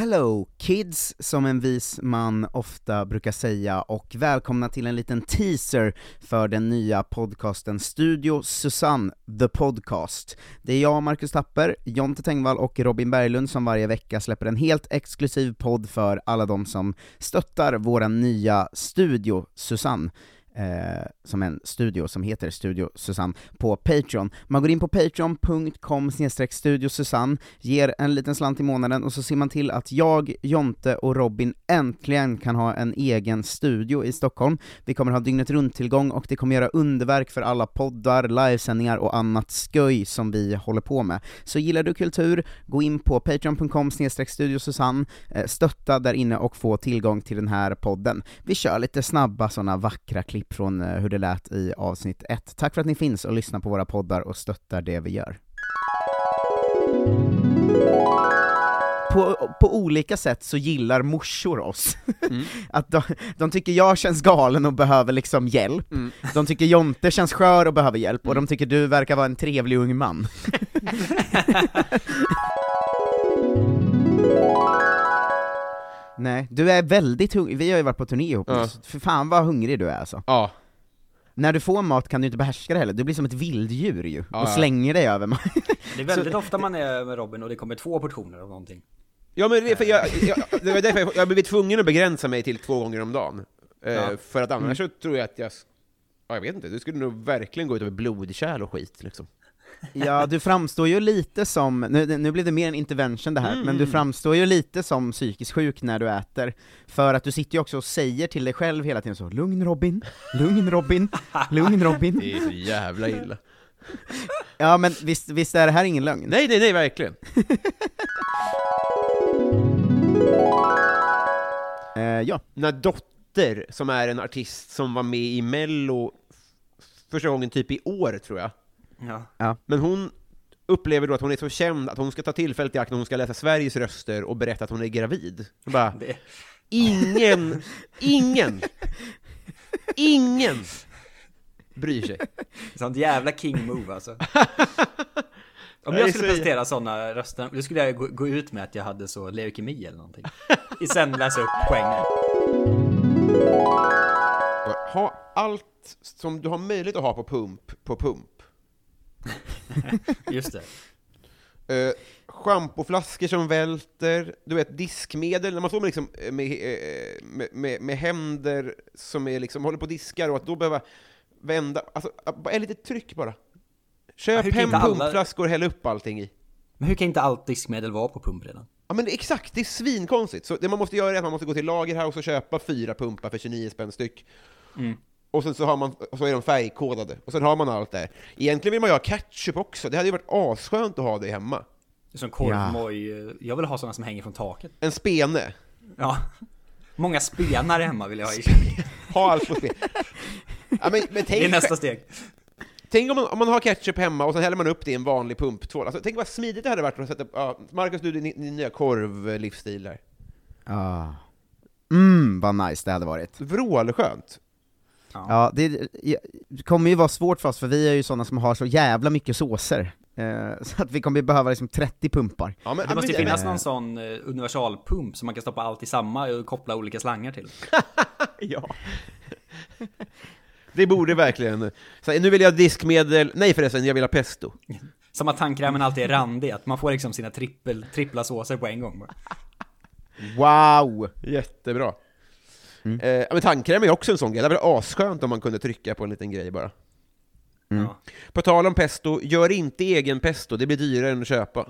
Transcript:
Hello kids, som en vis man ofta brukar säga, och välkomna till en liten teaser för den nya podcasten Studio Susanne, the podcast. Det är jag, Marcus Tapper, Jonte Tengvall och Robin Berglund som varje vecka släpper en helt exklusiv podd för alla de som stöttar vår nya Studio Susanne eh, som en studio som heter Studio Susanne på Patreon. Man går in på patreon.com studio Susanne, ger en liten slant i månaden och så ser man till att jag, Jonte och Robin äntligen kan ha en egen studio i Stockholm. Vi kommer ha dygnet runt-tillgång och det kommer göra underverk för alla poddar, livesändningar och annat sköj som vi håller på med. Så gillar du kultur, gå in på patreon.com studio Susanne, eh, stötta där inne och få tillgång till den här podden. Vi kör lite snabba sådana vackra klipp från eh, hur det lät i avsnitt 1. Tack för att ni finns och lyssnar på våra poddar och stöttar det vi gör. På, på olika sätt så gillar morsor oss. Mm. att de, de tycker jag känns galen och behöver liksom hjälp, Mm. de tycker Jonte känns skör och behöver hjälp, och Mm. de tycker du verkar vara en trevlig ung man. Nej, du är väldigt hungrig, vi har ju varit på turné ihop, Ja. för fan vad hungrig du är alltså. Ja, När du får mat kan du inte behärska det heller, du blir som ett vilddjur ju, Ja, och ja. slänger dig över mat. Det är väldigt ofta man är med Robin och det kommer två portioner av någonting. ja men det, är för jag, jag, det var därför jag, jag blev tvungen att begränsa mig till två gånger om dagen. Eh, Ja. För att annars så tror jag att jag, ja, jag vet inte, det skulle nog verkligen gå ut över blodkärl och skit liksom. Ja, du framstår ju lite som, nu, nu blev det mer en intervention det här, Mm, men du mm. framstår ju lite som psykiskt sjuk när du äter, för att du sitter ju också och säger till dig själv hela tiden så 'Lugn Robin, lugn Robin, lugn Robin' Det är så jävla illa. Ja men visst, visst är det här ingen lögn? Nej, nej, nej, verkligen. Eh, ja. När Dotter, som är en artist som var med i Mello första gången typ i år, tror jag. Ja. Men hon upplever då att hon är så känd att hon ska ta tillfället i akt när hon ska läsa Sveriges röster och berätta att hon är gravid. Jag bara, Det, ingen, ingen, ingen bryr sig. sånt jävla king move alltså. Om jag skulle presentera sådana röster, då skulle jag gå, gå ut med att jag hade så leukemi eller någonting. I sen läsa upp poängen. Ha allt som du har möjlighet att ha på pump, på pump. Just det. Uh, Schampoflaskor som välter, du vet diskmedel, när man står med, liksom, eh, med, eh, med, med, med händer som är liksom, håller på och diskar och att då behöva vända, alltså bara ett litet tryck bara. Köp hur kan hem alla- pumpflaskor och häll upp allting i. Men hur kan inte allt diskmedel vara på pump redan? Ja men det, exakt, det är svinkonstigt. Så det man måste göra är att man måste gå till Lagerhaus och köpa fyra pumpar för 29 spänn styck. Mm. Och sen så, har man, så är de färgkodade, och sen har man allt där. Egentligen vill man ju ha ketchup också, det hade ju varit asskönt att ha det hemma. Som korvmoj. Jag vill ha sådana som hänger från taket. En spene. Ja. Många spenar hemma vill jag ha i köket. Ha allt på spel. Ja, men, men Det är tänk, nästa steg. tänk om, man, om man har ketchup hemma och sen häller man upp det i en vanlig pumptvål. Alltså, tänk vad smidigt det hade varit att sätta... Ja, Marcus, du, din, din nya korvlivsstil där. Ah. Mm, vad nice det hade varit. Vrålskönt. Ja, det, det kommer ju vara svårt för oss, för vi är ju sådana som har så jävla mycket såser. Eh, så att vi kommer behöva liksom 30 pumpar. Ja, men, Det måste ju finnas någon sån eh, universalpump som man kan stoppa allt i samma och koppla olika slangar till. Ja. Det borde verkligen... Så, nu vill jag ha diskmedel... Nej förresten, jag vill ha pesto. Som att tandkrämen alltid är randig, att man får liksom sina trippel, trippla såser på en gång. Wow! Jättebra. Eh, ja, men tandkräm är också en sån grej, det varit asskönt om man kunde trycka på en liten grej bara. Mm. Ja. På tal om pesto, gör inte egen pesto, det blir dyrare än att köpa.